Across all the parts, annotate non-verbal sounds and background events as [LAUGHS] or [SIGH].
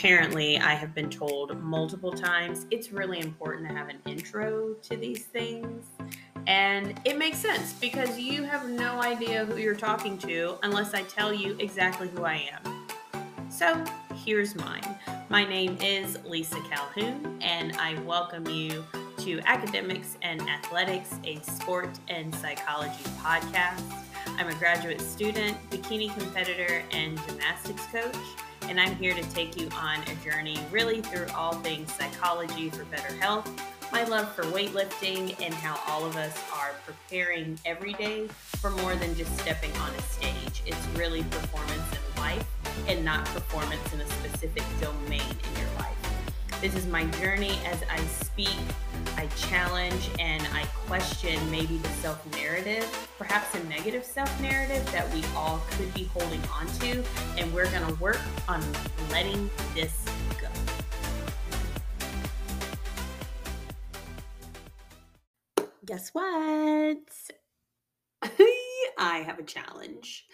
apparently, I have been told multiple times it's really important to have an intro to these things. And it makes sense because you have no idea who you're talking to unless I tell you exactly who I am. So here's mine. My name is Lisa Calhoun, and I welcome you to Academics and Athletics, a sport and psychology podcast. I'm a graduate student, bikini competitor, and gymnastics coach and I'm here to take you on a journey really through all things psychology for better health, my love for weightlifting, and how all of us are preparing every day for more than just stepping on a stage. It's really performance in life and not performance in a specific domain in your life. This is my journey as I speak, I challenge, and I question maybe the self narrative, perhaps a negative self narrative that we all could be holding on to. And we're going to work on letting this go. Guess what? [LAUGHS] I have a challenge.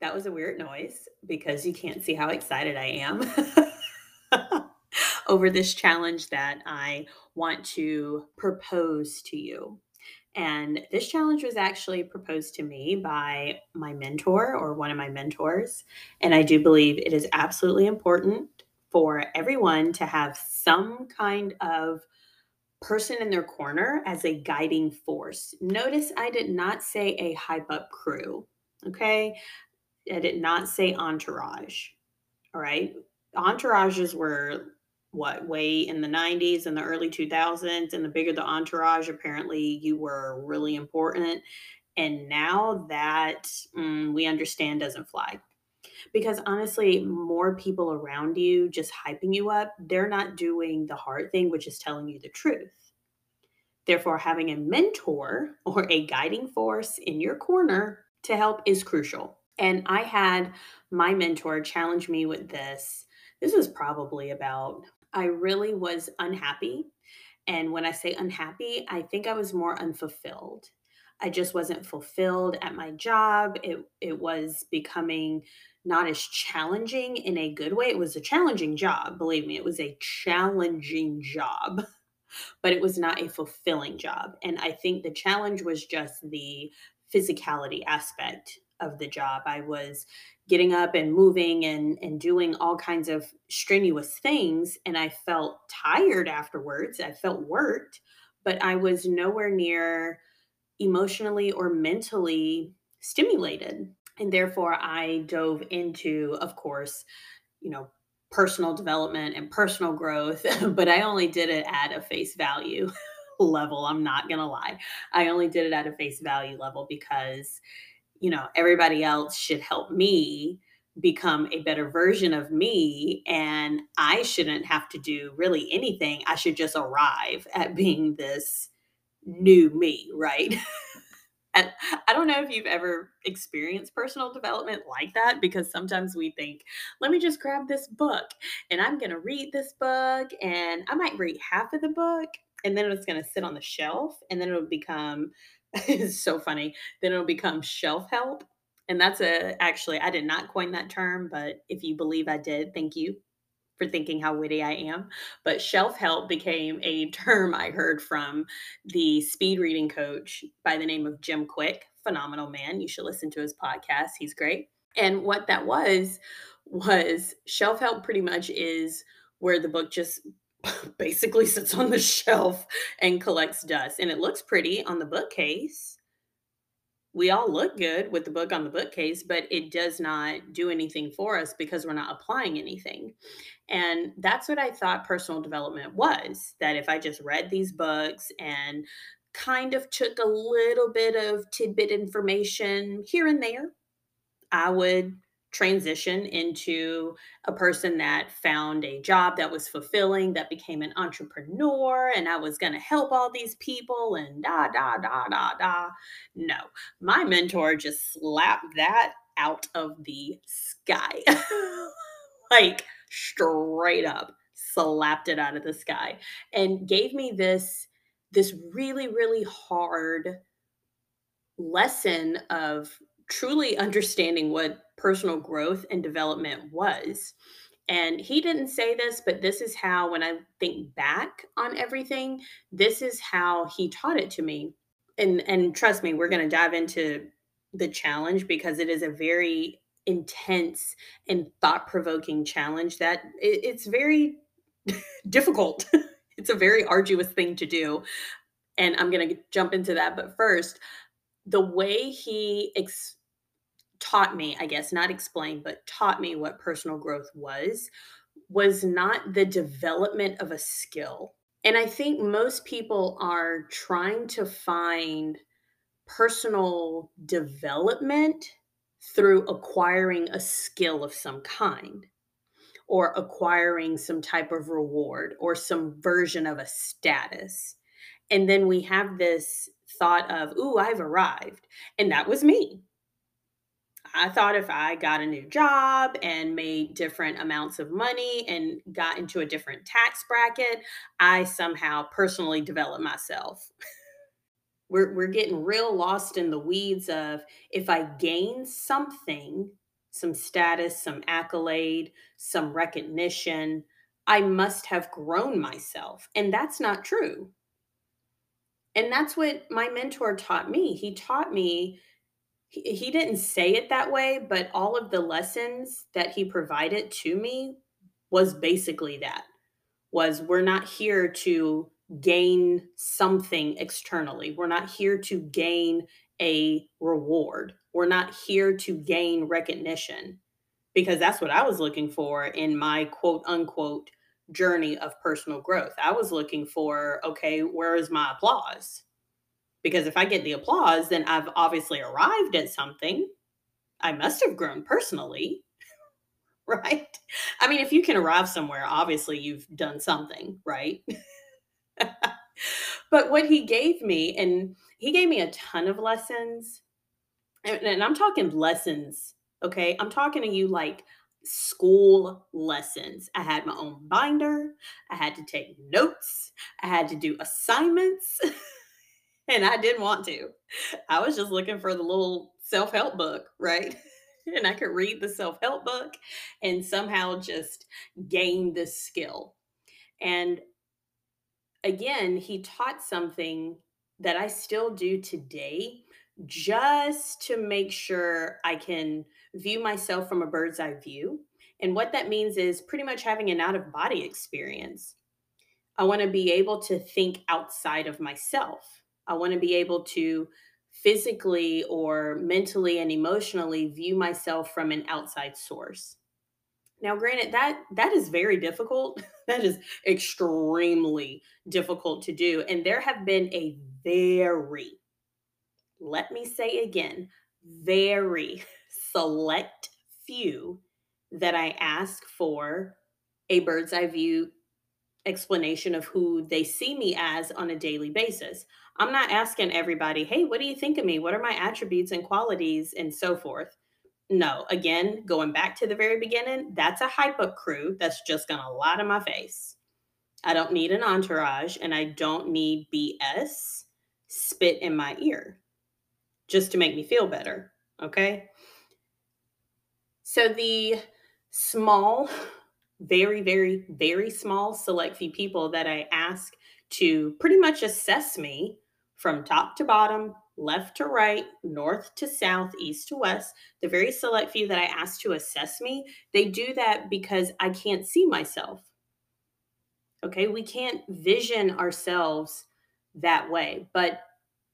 That was a weird noise because you can't see how excited I am. [LAUGHS] over this challenge that I want to propose to you. And this challenge was actually proposed to me by my mentor or one of my mentors. And I do believe it is absolutely important for everyone to have some kind of person in their corner as a guiding force. Notice I did not say a hype up crew. Okay. I did not say entourage. All right entourages were what way in the 90s and the early 2000s and the bigger the entourage apparently you were really important. And now that mm, we understand doesn't fly. Because honestly more people around you just hyping you up they're not doing the hard thing which is telling you the truth. Therefore having a mentor or a guiding force in your corner to help is crucial. And i had my mentor challenge me with this. This was probably about, I really was unhappy. And when I say unhappy, I think I was more unfulfilled. I just wasn't fulfilled at my job. It it was becoming not as challenging in a good way. It was a challenging job, believe me. It was a challenging job, [LAUGHS] but it was not a fulfilling job. And I think the challenge was just the physicality aspect of the job. I was getting up and moving and and doing all kinds of strenuous things and I felt tired afterwards. I felt worked, but I was nowhere near emotionally or mentally stimulated. And therefore I dove into of course, you know, personal development and personal growth, [LAUGHS] but I only did it at a face value [LAUGHS] level. I'm not going to lie. I only did it at a face value level because you know, everybody else should help me become a better version of me and I shouldn't have to do really anything. I should just arrive at being this new me, right? [LAUGHS] and I don't know if you've ever experienced personal development like that because sometimes we think, let me just grab this book and I'm going to read this book and I might read half of the book and then it's going to sit on the shelf and then it'll become [LAUGHS] it's so funny. Then it'll become shelf help. And that's a actually I did not coin that term, but if you believe I did, thank you for thinking how witty I am. But shelf help became a [LAUGHS] term I heard from the speed reading coach by the name of Jim Kwik, Phenomenal man. You should listen to his podcast. He's great. And what that was was shelf help pretty much is where the book just [LAUGHS] basically sits on the shelf and collects dust. And it looks pretty on the bookcase. We all look good with the book on the bookcase, but it does not do anything for us because we're not applying anything. And that's what I thought personal development was that if I just read these books and kind of took a little bit of tidbit information here and there, I would transition into a person that found a job that was fulfilling, that became an entrepreneur, and I was going to help all these people and da, da, da, da, da. No, my mentor just slapped that out of the sky. [LAUGHS] like straight up slapped it out of the sky and gave me this this really really hard lesson of truly understanding what personal growth and development was. And he didn't say this, but this is how, when I think back on everything, this is how he taught it to me. And and trust me, we're going to dive into the challenge because it is a very intense and thought-provoking challenge that it, it's very [LAUGHS] difficult. [LAUGHS] it's a very arduous thing to do. And I'm going to jump into that, but first, the way he ex- taught me, I guess, not explained, but taught me what personal growth was, was not the development of a skill. And I think most people are trying to find personal development through acquiring a skill of some kind or acquiring some type of reward or some version of a status. And then we have this thought of, ooh, I've arrived. And that was me. I thought if I got a new job and made different amounts of money and got into a different tax bracket, I somehow personally developed myself. we're, we're getting real lost in the weeds of if I gain something, some status, some accolade, some recognition, I must have grown myself. And that's not true. And that's what my mentor taught me. He taught me he, he didn't say it that way, but all of the lessons that he provided to me was basically that was we're not here to gain something externally. We're not here to gain a reward. We're not here to gain recognition because that's what I was looking for in my quote unquote journey of personal growth. I was looking for, okay, where is my applause? Because if I get the applause, then I've obviously arrived at something. I must have grown personally, [LAUGHS] right? I mean, if you can arrive somewhere, obviously you've done something, right? [LAUGHS] but what he gave me, and he gave me a ton of lessons, and, and I'm talking lessons, okay? I'm talking to you like school lessons. I had my own binder, I had to take notes, I had to do assignments. [LAUGHS] and I didn't want to. I was just looking for the little self help book, right? [LAUGHS] and I could read the self help book and somehow just gain this skill. And again, he taught something that I still do today just to make sure I can view myself from a bird's eye view. And what that means is pretty much having an out of body experience. I want to be able to think outside of myself. I want to be able to physically or mentally and emotionally view myself from an outside source. Now granted that that is very difficult. [LAUGHS] that is extremely difficult to do and there have been a very let me say again, very [LAUGHS] select few that I ask for a bird's eye view explanation of who they see me as on a daily basis. I'm not asking everybody, hey, what do you think of me? What are my attributes and qualities and so forth? No, again, going back to the very beginning, that's a hype up crew that's just gonna lie to my face. I don't need an entourage and I don't need BS spit in my ear just to make me feel better. Okay. So the small, very, very, very small select few people that I ask to pretty much assess me from top to bottom, left to right, north to south, east to west, the very select few that I ask to assess me, they do that because I can't see myself. Okay, we can't vision ourselves that way. But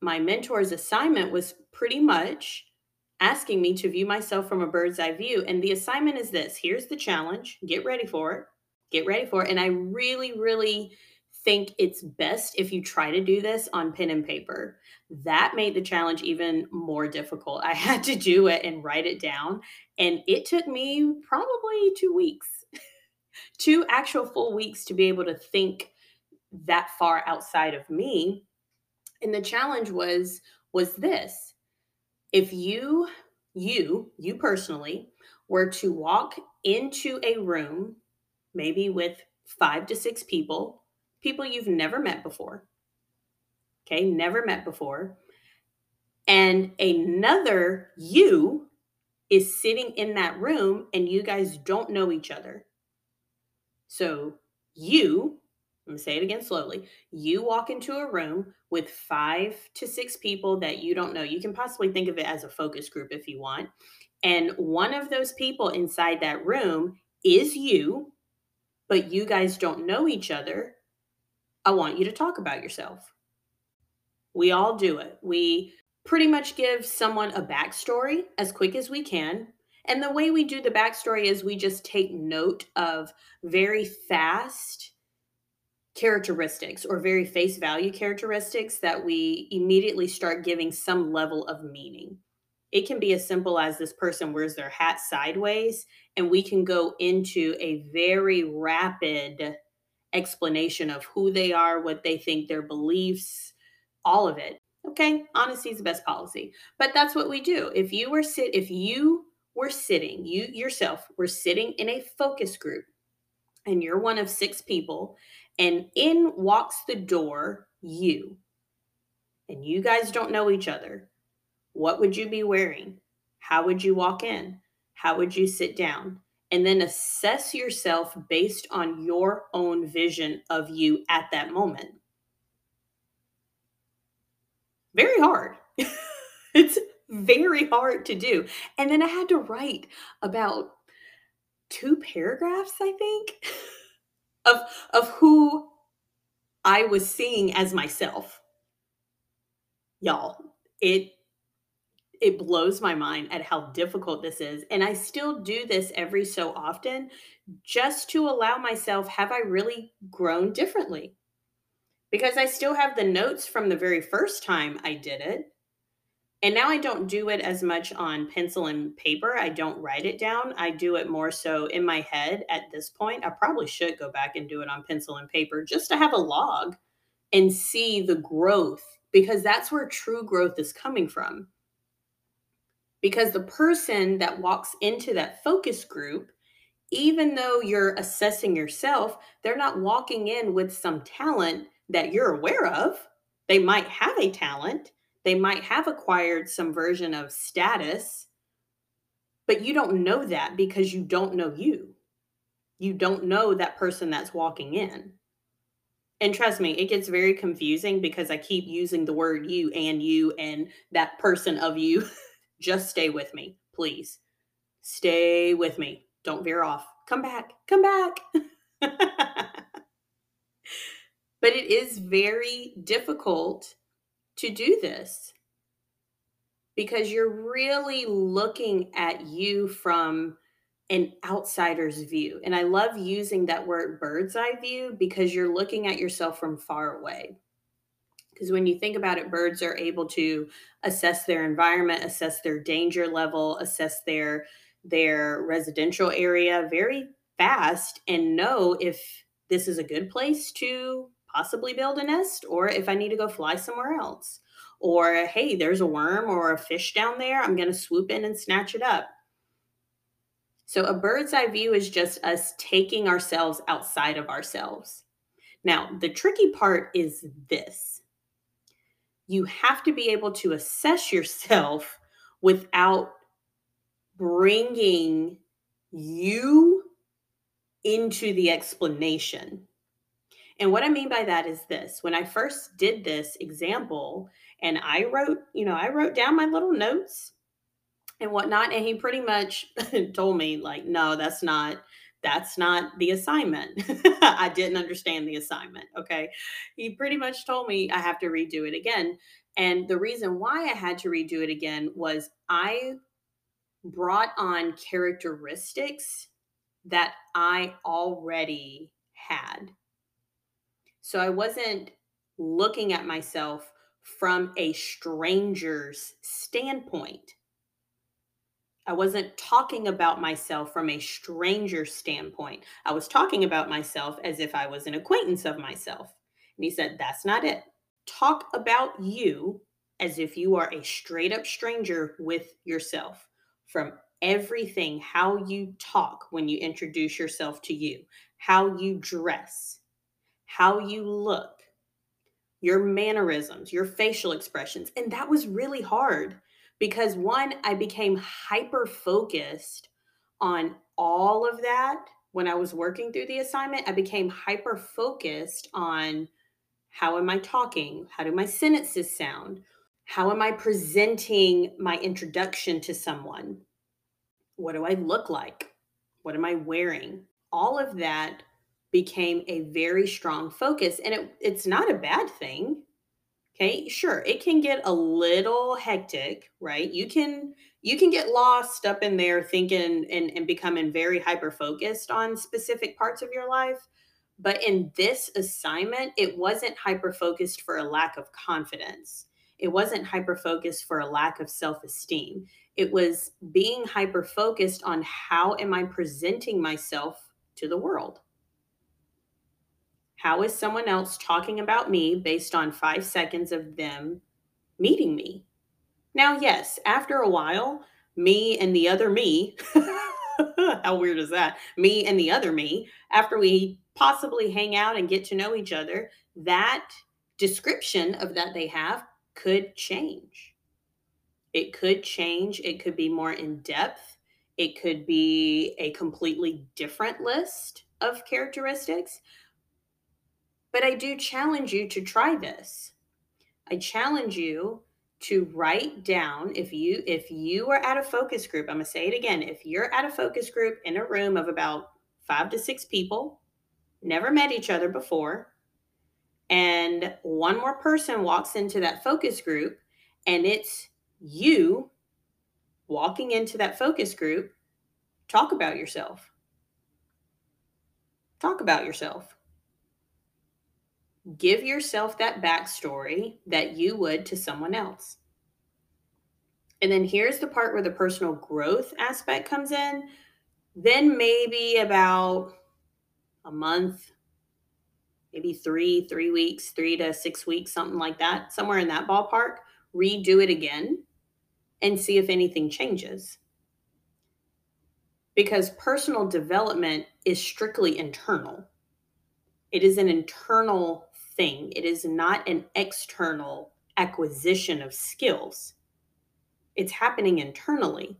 my mentor's assignment was pretty much asking me to view myself from a bird's eye view. And the assignment is this here's the challenge, get ready for it. Get ready for it. And I really, really think it's best if you try to do this on pen and paper. That made the challenge even more difficult. I [LAUGHS] had to do it and write it down, and it took me probably two weeks, [LAUGHS] two actual full weeks to be able to think that far outside of me. And the challenge was was this. If you you you personally were to walk into a room maybe with 5 to 6 people people you've never met before. Okay, never met before. And another you is sitting in that room and you guys don't know each other. So you, I'm gonna say it again slowly, you walk into a room with five to six people that you don't know. You can possibly think of it as a focus group if you want. And one of those people inside that room is you, but you guys don't know each other. I want you to talk about yourself. We all do it. We pretty much give someone a backstory as quick as we can. And the way we do the backstory is we just take note of very fast characteristics or very face value characteristics that we immediately start giving some level of meaning. It can be as simple as this person wears their hat sideways, and we can go into a very rapid explanation of who they are, what they think, their beliefs, all of it. Okay, honesty is the best policy. But that's what we do. If you were sit if you were sitting, you yourself were sitting in a focus group and you're one of six people and in walks the door you. And you guys don't know each other. What would you be wearing? How would you walk in? How would you sit down? And then assess yourself based on your own vision of you at that moment very hard. [LAUGHS] it's very hard to do. And then I had to write about two paragraphs, I think, [LAUGHS] of of who I was seeing as myself. Y'all, it it blows my mind at how difficult this is. And I still do this every so often just to allow myself have I really grown differently? because I still have the notes from the very first time I did it. And now I don't do it as much on pencil and paper. I don't write it down. I do it more so in my head at this point. I probably should go back and do it on pencil and paper just to have a log and see the growth because that's where true growth is coming from. Because the person that walks into that focus group, even though you're assessing yourself, they're not walking in with some talent that you're aware of. They might have a talent, they might have acquired some version of status, but you don't know that because you don't know you. You don't know that person that's walking in. And trust me, it gets very confusing because I keep using the word you and you and that person of you. [LAUGHS] Just stay with me, please. Stay with me. Don't veer off. Come back. Come back. [LAUGHS] But it is very difficult to do this because you're really looking at you from an outsider's view. And I love using that word bird's eye view because you're looking at yourself from far away. Because when you think about it, birds are able to assess their environment, assess their danger level, assess their their residential area very fast and know if this is a good place to possibly build a nest or if I need to go fly somewhere else. Or, hey, there's a worm or a fish down there. I'm going to swoop in and snatch it up. So, a bird's eye view is just us taking ourselves outside of ourselves. Now, the tricky part is this you have to be able to assess yourself without bringing you into the explanation. And what I mean by that is this when I first did this example, and I wrote, you know, I wrote down my little notes and whatnot, and he pretty much [LAUGHS] told me, like, no, that's not. That's not the assignment. [LAUGHS] I didn't understand the assignment. Okay. He pretty much told me I have to redo it again. And the reason why I had to redo it again was I brought on characteristics that I already had. So I wasn't looking at myself from a stranger's standpoint. I wasn't talking about myself from a stranger's standpoint. I was talking about myself as if I was an acquaintance of myself. And he said, That's not it. Talk about you as if you are a straight up stranger with yourself from everything how you talk when you introduce yourself to you, how you dress, how you look, your mannerisms, your facial expressions. And that was really hard because one, I became hyper focused on all of that when I was working through the assignment. I became hyper focused on how am I talking? How do my sentences sound? How am I presenting my introduction to someone? What do I look like? What am I wearing? All of that became a very strong focus. And it, it's not a bad thing. Okay, sure, it can get a little hectic, right? You can you can get lost up in there thinking and, and becoming very hyper focused on specific parts of your life. But in this assignment, it wasn't hyper focused for a lack of confidence. It wasn't hyper focused for a lack of self esteem. It was being hyper focused on how am I presenting myself to the world? How is someone else talking about me based on five seconds of them meeting me? Now, yes, after a while, me and the other me, [LAUGHS] how weird is that? Me and the other me, after we possibly hang out and get to know each other, that description of that they have could change. It could change. It could be more in depth. It could be a completely different list of characteristics. But I do challenge you to try this. I challenge you to write down if you if you are at a focus group, I'm going to say it again, if you're at a focus group in a room of about 5 to 6 people, never met each other before, and one more person walks into that focus group and it's you walking into that focus group, talk about yourself. Talk about yourself give yourself that backstory that you would to someone else. And then here's the part where the personal growth aspect comes in. Then maybe about a month, maybe three, three weeks, three to six weeks, something like that, somewhere in that ballpark, redo it again and see if anything changes. Because personal development is strictly internal, it is an internal thing, it is not an external acquisition of skills. It's happening internally.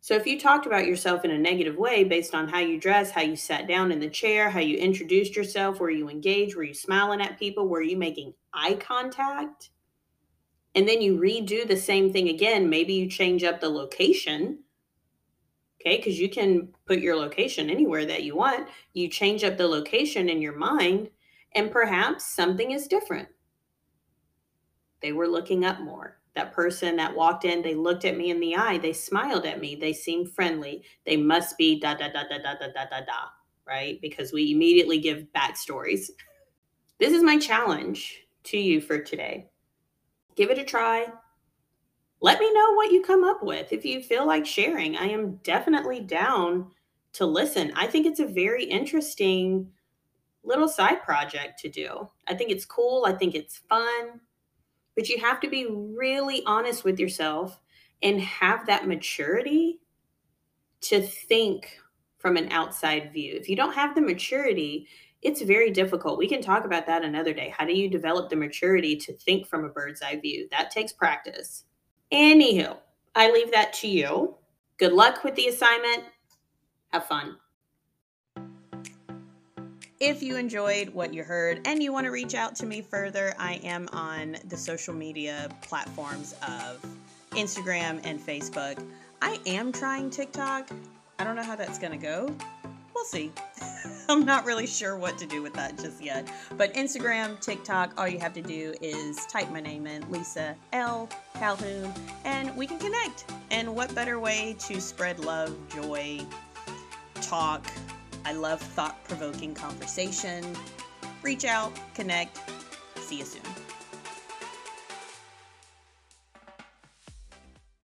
So if you talked about yourself in a negative way based on how you dress, how you sat down in the chair, how you introduced yourself, were you engaged, were you smiling at people, were you making eye contact? And then you redo the same thing again, maybe you change up the location. Okay, because you can put your location anywhere that you want. You change up the location in your mind and perhaps something is different. They were looking up more. That person that walked in, they looked at me in the eye, they smiled at me, they seemed friendly. They must be da da da da da da da da da, right? Because we immediately give backstories. This is my challenge to you for today. Give it a try. Let me know what you come up with. If you feel like sharing, I am definitely down to listen. I think it's a very interesting little side project to do. I think it's cool. I think it's fun. But you have to be really honest with yourself and have that maturity to think from an outside view. If you don't have the maturity, it's very difficult. We can talk about that another day. How do you develop the maturity to think from a bird's eye view? That takes practice. Anywho, I leave that to you. Good luck with the assignment. Have fun. If you enjoyed what you heard and you want to reach out to me further, I am on the social media platforms of Instagram and Facebook. I am trying TikTok. I don't know how that's going to go. We'll see. [LAUGHS] I'm not really sure what to do with that just yet. But Instagram, TikTok, all you have to do is type my name in, Lisa L. Calhoun, and we can connect. And what better way to spread love, joy, talk, I love thought provoking conversation. Reach out, connect. See you soon.